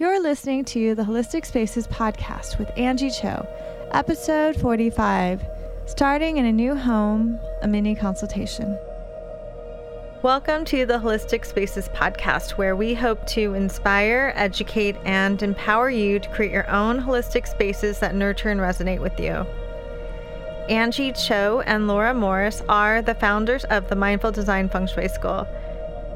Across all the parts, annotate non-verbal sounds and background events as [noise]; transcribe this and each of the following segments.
You're listening to the Holistic Spaces podcast with Angie Cho, episode 45 Starting in a New Home, a mini consultation. Welcome to the Holistic Spaces podcast, where we hope to inspire, educate, and empower you to create your own holistic spaces that nurture and resonate with you. Angie Cho and Laura Morris are the founders of the Mindful Design Feng Shui School.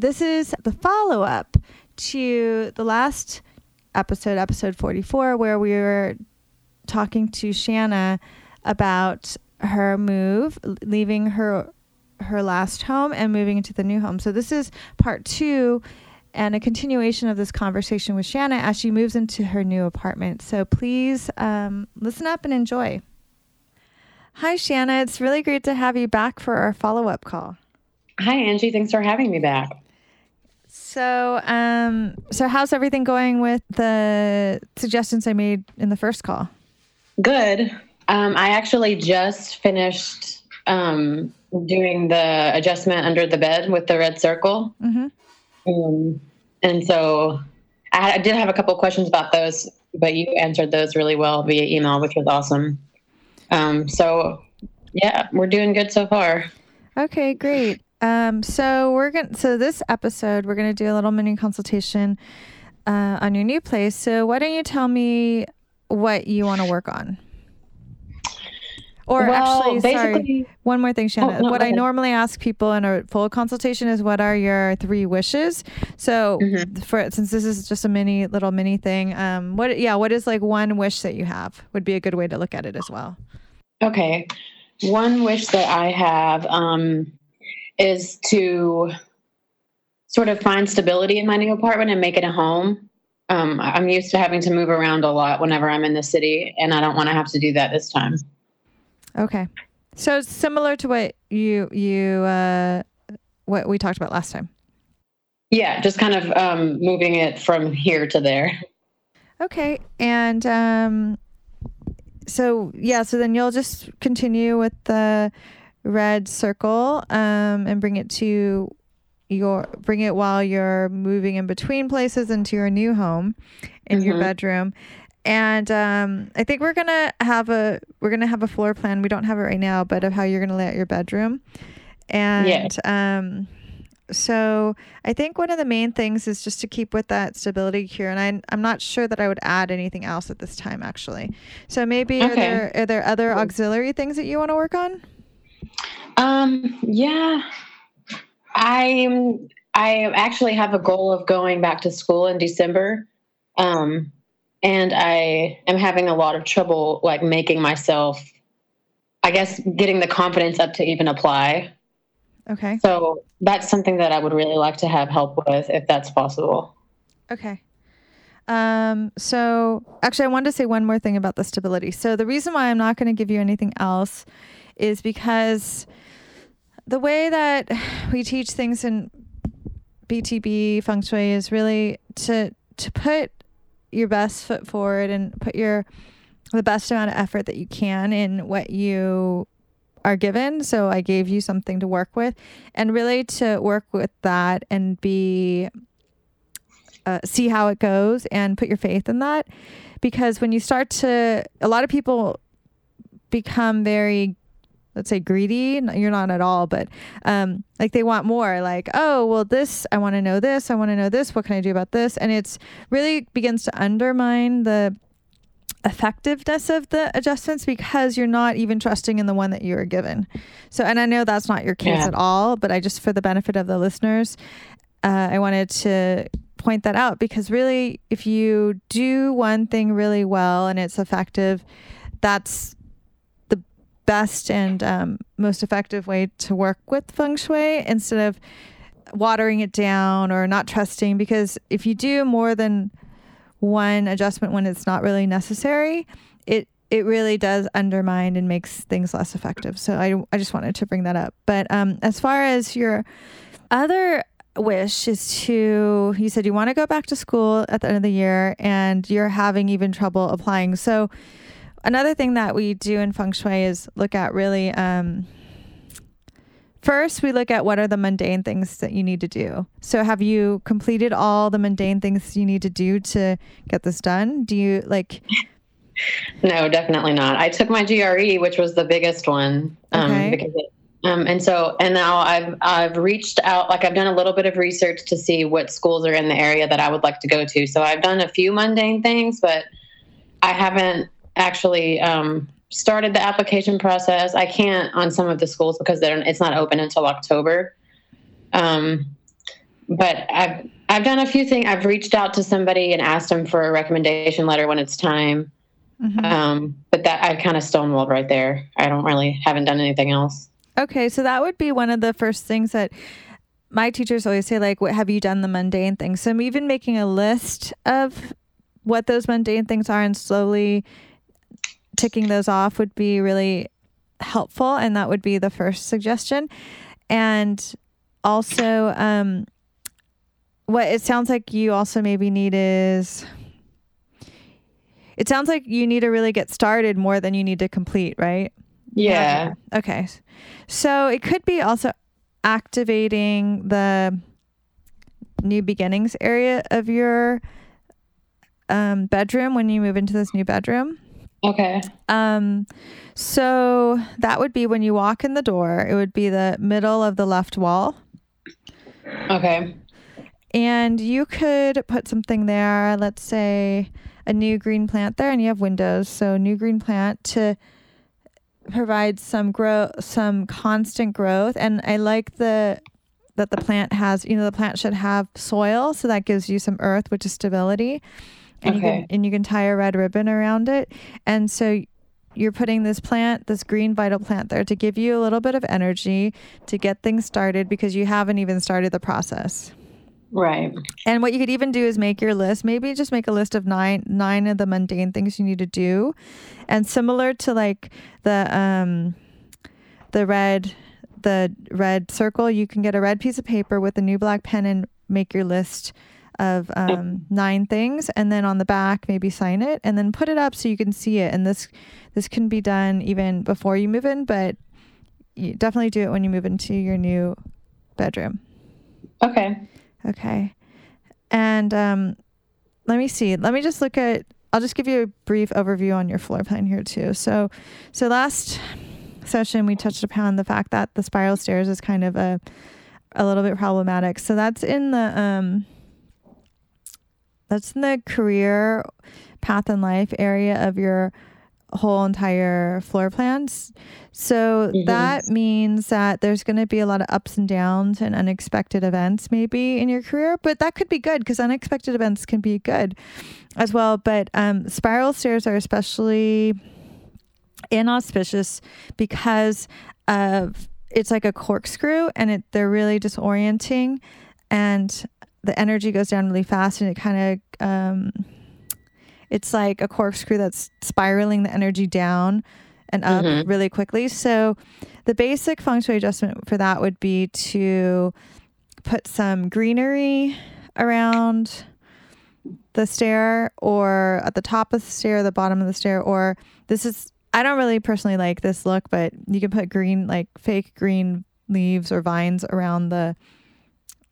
this is the follow up to the last episode, episode 44, where we were talking to Shanna about her move, leaving her her last home and moving into the new home. So this is part 2 and a continuation of this conversation with Shanna as she moves into her new apartment. So please um, listen up and enjoy. Hi, Shanna. It's really great to have you back for our follow up call. Hi, Angie. Thanks for having me back. So, um, so how's everything going with the suggestions I made in the first call? Good. Um, I actually just finished um, doing the adjustment under the bed with the red circle, mm-hmm. um, and so I, I, did have a couple questions about those, but you answered those really well via email, which was awesome. Um, so, yeah, we're doing good so far. Okay, great. Um, so we're gonna so this episode we're gonna do a little mini consultation uh, on your new place. So why don't you tell me what you want to work on? Or well, actually, sorry, one more thing, Shannon. Oh, no, what I normally ask people in a full consultation is, "What are your three wishes?" So, mm-hmm. for since this is just a mini little mini thing, um, what yeah, what is like one wish that you have would be a good way to look at it as well. Okay, one wish that I have, um, is to sort of find stability in my new apartment and make it a home. Um, I'm used to having to move around a lot whenever I'm in the city, and I don't want to have to do that this time. Okay, so similar to what you you uh, what we talked about last time. Yeah, just kind of um, moving it from here to there. Okay, and um, so yeah, so then you'll just continue with the red circle um, and bring it to your bring it while you're moving in between places into your new home in mm-hmm. your bedroom. And um, i think we're gonna have a we're gonna have a floor plan. We don't have it right now but of how you're gonna lay out your bedroom. And yeah. um, so i think one of the main things is just to keep with that stability here. And I, i'm not sure that i would add anything else at this time actually. So maybe okay. are there are there other auxiliary things that you want to work on um, yeah, I'm. I actually have a goal of going back to school in December, um, and I am having a lot of trouble like making myself. I guess getting the confidence up to even apply. Okay. So that's something that I would really like to have help with, if that's possible. Okay. Um, so actually, I wanted to say one more thing about the stability. So the reason why I'm not going to give you anything else is because the way that we teach things in BTB feng shui is really to to put your best foot forward and put your the best amount of effort that you can in what you are given. So I gave you something to work with, and really to work with that and be uh, see how it goes and put your faith in that. Because when you start to, a lot of people become very let's say greedy you're not at all but um like they want more like oh well this i want to know this i want to know this what can i do about this and it's really begins to undermine the effectiveness of the adjustments because you're not even trusting in the one that you were given so and i know that's not your case yeah. at all but i just for the benefit of the listeners uh, i wanted to point that out because really if you do one thing really well and it's effective that's best and um, most effective way to work with feng shui instead of watering it down or not trusting. Because if you do more than one adjustment when it's not really necessary, it it really does undermine and makes things less effective. So I, I just wanted to bring that up. But um, as far as your other wish is to, you said you want to go back to school at the end of the year and you're having even trouble applying. So another thing that we do in feng shui is look at really, um, First, we look at what are the mundane things that you need to do. So, have you completed all the mundane things you need to do to get this done? Do you like [laughs] no, definitely not. I took my GRE, which was the biggest one, um, okay. because it, um, and so and now I've I've reached out, like I've done a little bit of research to see what schools are in the area that I would like to go to. So I've done a few mundane things, but I haven't actually um, started the application process. I can't on some of the schools because they're it's not open until October. Um, but I've I've done a few things. I've reached out to somebody and asked them for a recommendation letter when it's time. Mm-hmm. Um, but that I kind of stonewalled right there. I don't really haven't done anything else. Okay, so that would be one of the first things that my teachers always say, like, "What have you done the mundane things?" So I'm even making a list of what those mundane things are and slowly ticking those off would be really helpful, and that would be the first suggestion. And also, um, what it sounds like you also maybe need is it sounds like you need to really get started more than you need to complete, right? Yeah. Okay. So it could be also activating the new beginnings area of your um, bedroom when you move into this new bedroom. Okay. Um, so that would be when you walk in the door, it would be the middle of the left wall. Okay. And you could put something there, let's say a new green plant there and you have windows. So new green plant to provide some grow some constant growth. And I like the that the plant has, you know, the plant should have soil, so that gives you some earth, which is stability. And okay. you can and you can tie a red ribbon around it. And so you're putting this plant, this green vital plant there to give you a little bit of energy to get things started because you haven't even started the process. Right. And what you could even do is make your list. Maybe just make a list of nine nine of the mundane things you need to do. And similar to like the um the red the red circle, you can get a red piece of paper with a new black pen and make your list of um, nine things and then on the back maybe sign it and then put it up so you can see it and this this can be done even before you move in but you definitely do it when you move into your new bedroom okay Okay. And um, let me see. Let me just look at. I'll just give you a brief overview on your floor plan here too. So, so last session we touched upon the fact that the spiral stairs is kind of a a little bit problematic. So that's in the um that's in the career path and life area of your whole entire floor plans. So mm-hmm. that means that there's going to be a lot of ups and downs and unexpected events maybe in your career, but that could be good because unexpected events can be good as well. But um, spiral stairs are especially inauspicious because of it's like a corkscrew and it they're really disorienting and the energy goes down really fast and it kind of um, it's like a corkscrew that's spiraling the energy down and up mm-hmm. really quickly. So the basic feng shui adjustment for that would be to put some greenery around the stair or at the top of the stair, the bottom of the stair, or this is I don't really personally like this look, but you can put green like fake green leaves or vines around the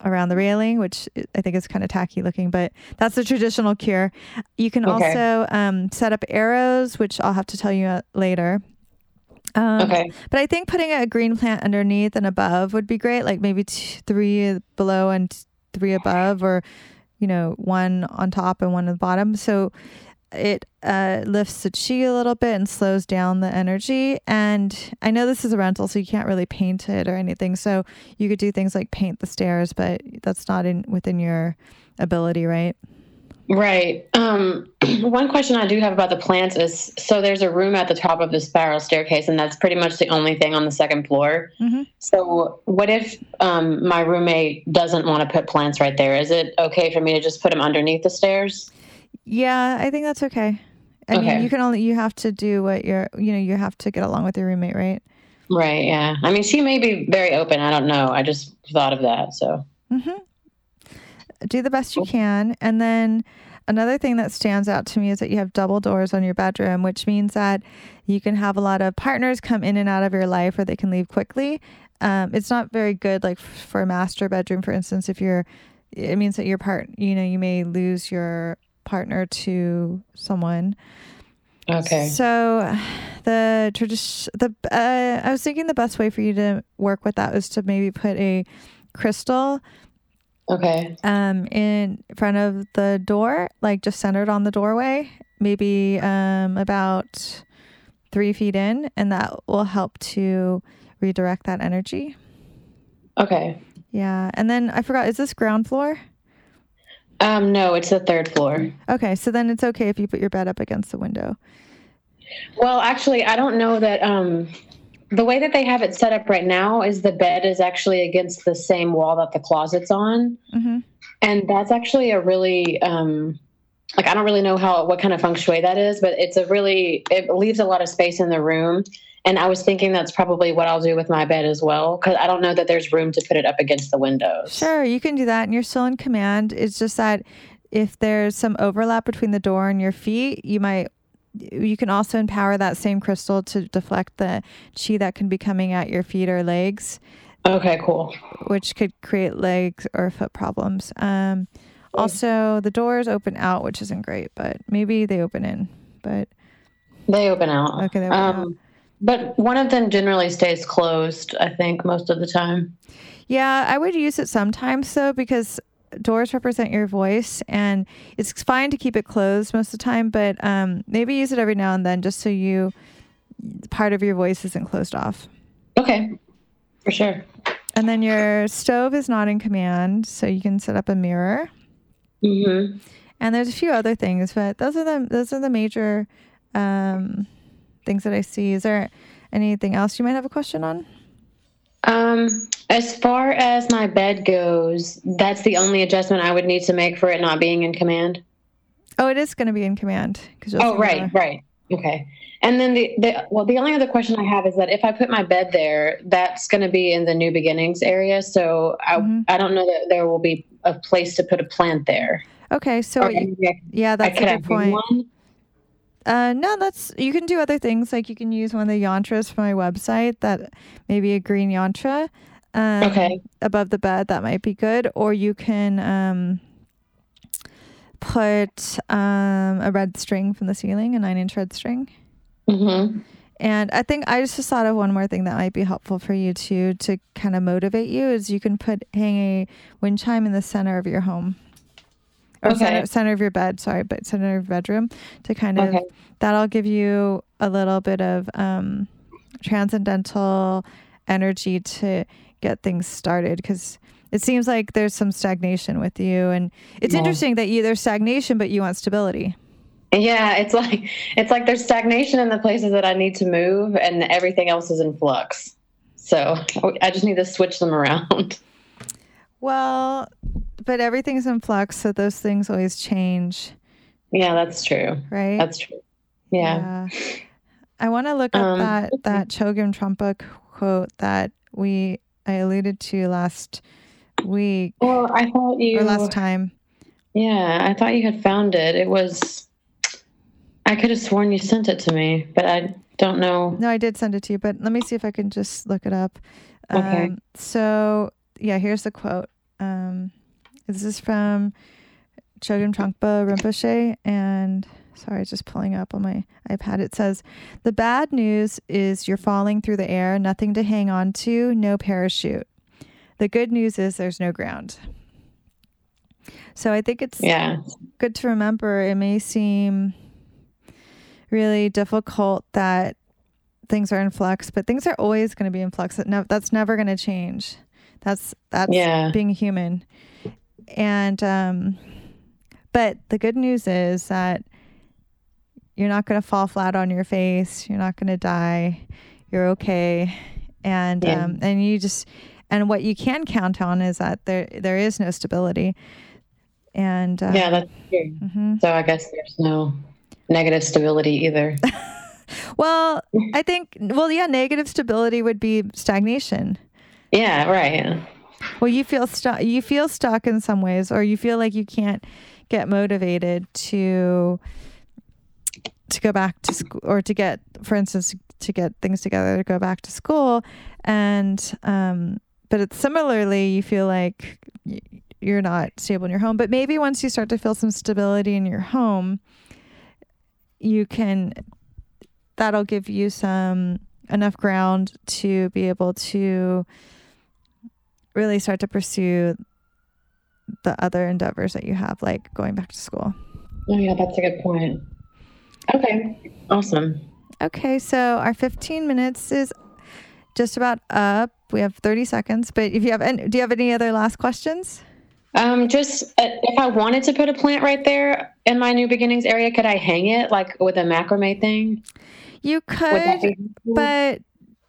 around the railing, which I think is kind of tacky looking, but that's the traditional cure. You can okay. also um, set up arrows, which I'll have to tell you uh, later. Um, okay. But I think putting a green plant underneath and above would be great, like maybe two, three below and three above, or, you know, one on top and one on the bottom. So it uh, lifts the chi a little bit and slows down the energy. And I know this is a rental, so you can't really paint it or anything. So you could do things like paint the stairs, but that's not in within your ability, right? Right. Um, [clears throat] one question I do have about the plants is so there's a room at the top of the spiral staircase, and that's pretty much the only thing on the second floor. Mm-hmm. So, what if um, my roommate doesn't want to put plants right there? Is it okay for me to just put them underneath the stairs? Yeah, I think that's okay. I Okay. mean, you can only you have to do what you're you know you have to get along with your roommate, right? Right. Yeah. I mean, she may be very open. I don't know. I just thought of that. So. Mm-hmm. Do the best you can, and then another thing that stands out to me is that you have double doors on your bedroom, which means that you can have a lot of partners come in and out of your life, or they can leave quickly. Um, it's not very good, like for a master bedroom, for instance. If you're, it means that your part, you know, you may lose your partner to someone. Okay. So, the tradition, the uh, I was thinking the best way for you to work with that was to maybe put a crystal Okay. um in front of the door, like just centered on the doorway, maybe um about three feet in, and that will help to redirect that energy. Okay. Yeah, and then I forgot, is this ground floor? Um, no, it's the third floor. Okay, so then it's okay if you put your bed up against the window. Well, actually, I don't know that. Um, the way that they have it set up right now is the bed is actually against the same wall that the closet's on, Mm-hmm. and that's actually a really um, like I don't really know how what kind of feng shui that is, but it's a really it leaves a lot of space in the room. And I was thinking that's probably what I'll do with my bed as well, because I don't know that there's room to put it up against the windows. Sure, you can do that, and you're still in command. It's just that if there's some overlap between the door and your feet, you might. You can also empower that same crystal to deflect the chi that can be coming at your feet or legs, Okay, cool. which could create legs or foot problems. Um, also, the doors open out, which isn't great, but maybe they open in. But They open out. Okay, they open out. But one of them generally stays closed, I think, most of the time. Yeah, I would use it sometimes though because doors represent your voice and it's fine to keep it closed most of the time, but um, maybe use it every now and then just so you part of your voice isn't closed off. Okay, for sure. And then your stove is not in command, so you can set up a mirror. Mm-hmm. And there's a few other things, but those are the those are the major um, things that I see. Is there anything else you might have a question on? Um, as far as my bed goes, that's the only adjustment I would need to make for it not being in command. Oh, it is going to be in command because Oh, right, right. Okay. And then the, the well, the only other question I have is that if I put my bed there, that's going to be in the new beginnings area. So I, Mhm. I don't know that there will be a place to put a plant there. Okay, so Or what you- maybe I, yeah, that's a good point. one. Uh, no, that's you can do other things like you can use one of the yantras from my website that maybe a green yantra. Um, Okay. Above the bed, that might be good, or you can um, put um, a red string from the ceiling, a nine-inch red string. Mm-hmm. And I think I just thought of one more thing that might be helpful for you too to kind of motivate you is you can put hang a wind chime in the center of your home. Or Okay. center, center of your bed, sorry, but center of your bedroom to kind of Okay. that'll give you a little bit of um, transcendental energy to get things started because it seems like there's some stagnation with you and it's Yeah. interesting that you there's stagnation but you want stability Yeah, it's like it's like there's stagnation in the places that I need to move, and everything else is in flux. So I just need to switch them around. [laughs] well but everything's in flux so those things always change yeah, that's true. right That's true. Yeah. i want to look up Um, that that Chogyam Trungpa quote that we i alluded to last week Well, I thought you. or last time Yeah, I thought you had found it. It was. I could have sworn you sent it to me, but I don't know. No, I did send it to you, but let me see if I can just look it up. Okay. Um, so, yeah, here's the quote. Um, this is from Chogyam Trungpa Rinpoche, and sorry, just pulling up on my iPad. It says, "The bad news is you're falling through the air, nothing to hang on to, no parachute. The good news is there's no ground." So I think it's Yeah. good to remember it may seem really difficult that things are in flux but things are always going to be in flux no, that's never going to change that's that's Yeah. being human and um but the good news is that you're not going to fall flat on your face you're not going to die you're okay and Yeah. um and you just and what you can count on is that there there is no stability And uh, yeah, that's true. Mm-hmm. So I guess there's no negative stability either. [laughs] [laughs] well, I think, well, yeah, negative stability would be stagnation. Yeah, right. Well, you feel stuck. You feel stuck in some ways, or you feel like you can't get motivated to to go back to school, or to get, for instance, to get things together to go back to school, and um, but it's similarly you feel like you're not stable in your home. But maybe once you start to feel some stability in your home, you can that'll give you some enough ground to be able to really start to pursue the other endeavors that you have, like going back to school. Oh, yeah, that's a good point. Okay, awesome. Okay, so our 15 minutes is just about up. We have 30 seconds, but if you have, any, do you have any other last questions? Um, just uh, if I wanted to put a plant right there in my new beginnings area, could I hang it like with a macrame thing? You could, but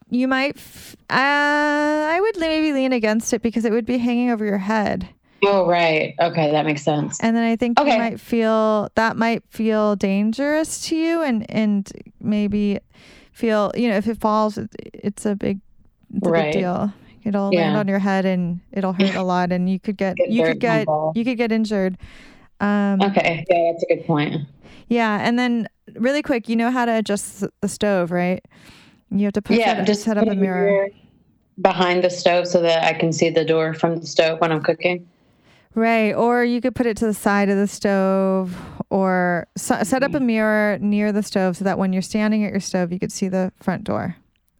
you might. F- uh, I would maybe lean against it because it would be hanging over your head. Oh right. Okay, that makes sense. And then I think okay. you might feel that might feel dangerous to you, and and maybe feel you know if it falls, it's a big, it's a right. big deal. It'll yeah. land on your head and it'll hurt a lot, and you could get, get you could get you could get injured. Um, okay, yeah, that's a good point. Yeah, and then really quick, you know how to adjust the stove, right? You have to put yeah, set, just set up a mirror behind the stove so that I can see the door from the stove when I'm cooking. Right, or you could put it to the side of the stove, or set up a mirror near the stove so that when you're standing at your stove, you could see the front door.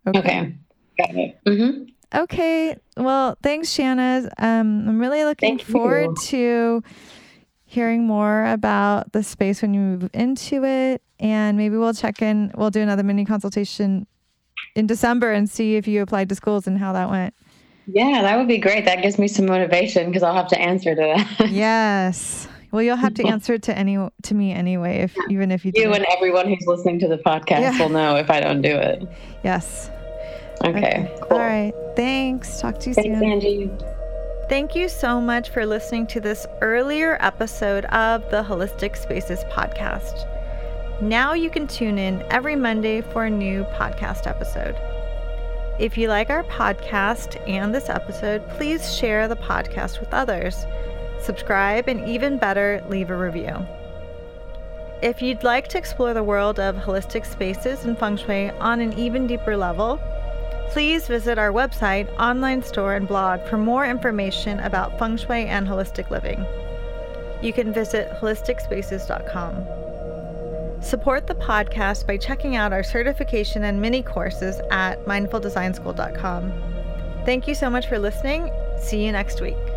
Okay, okay. got it. Mm-hmm. Okay. Well, thanks, Shanna. Um, I'm really looking Thank forward you. to hearing more about the space when you move into it. And maybe we'll check in, we'll do another mini consultation in December and see if you applied to schools and how that went. Yeah, that would be great. That gives me some motivation because I'll have to answer to that. [laughs] yes. Well, you'll have to answer to any to me anyway, if even if you do. you and everyone who's listening to the podcast yeah. will know if I don't do it. Yes. Okay. okay. Cool. All right. Thanks. Talk to you Thanks, soon. Angie. Thank you so much for listening to this earlier episode of the Holistic Spaces podcast. Now you can tune in every Monday for a new podcast episode. If you like our podcast and this episode, please share the podcast with others. Subscribe and even better, leave a review. If you'd like to explore the world of holistic spaces and feng shui on an even deeper level, Please visit our website, online store, and blog for more information about feng shui and holistic living. You can visit holisticspaces.com. Support the podcast by checking out our certification and mini courses at mindfuldesignschool.com. Thank you so much for listening. See you next week.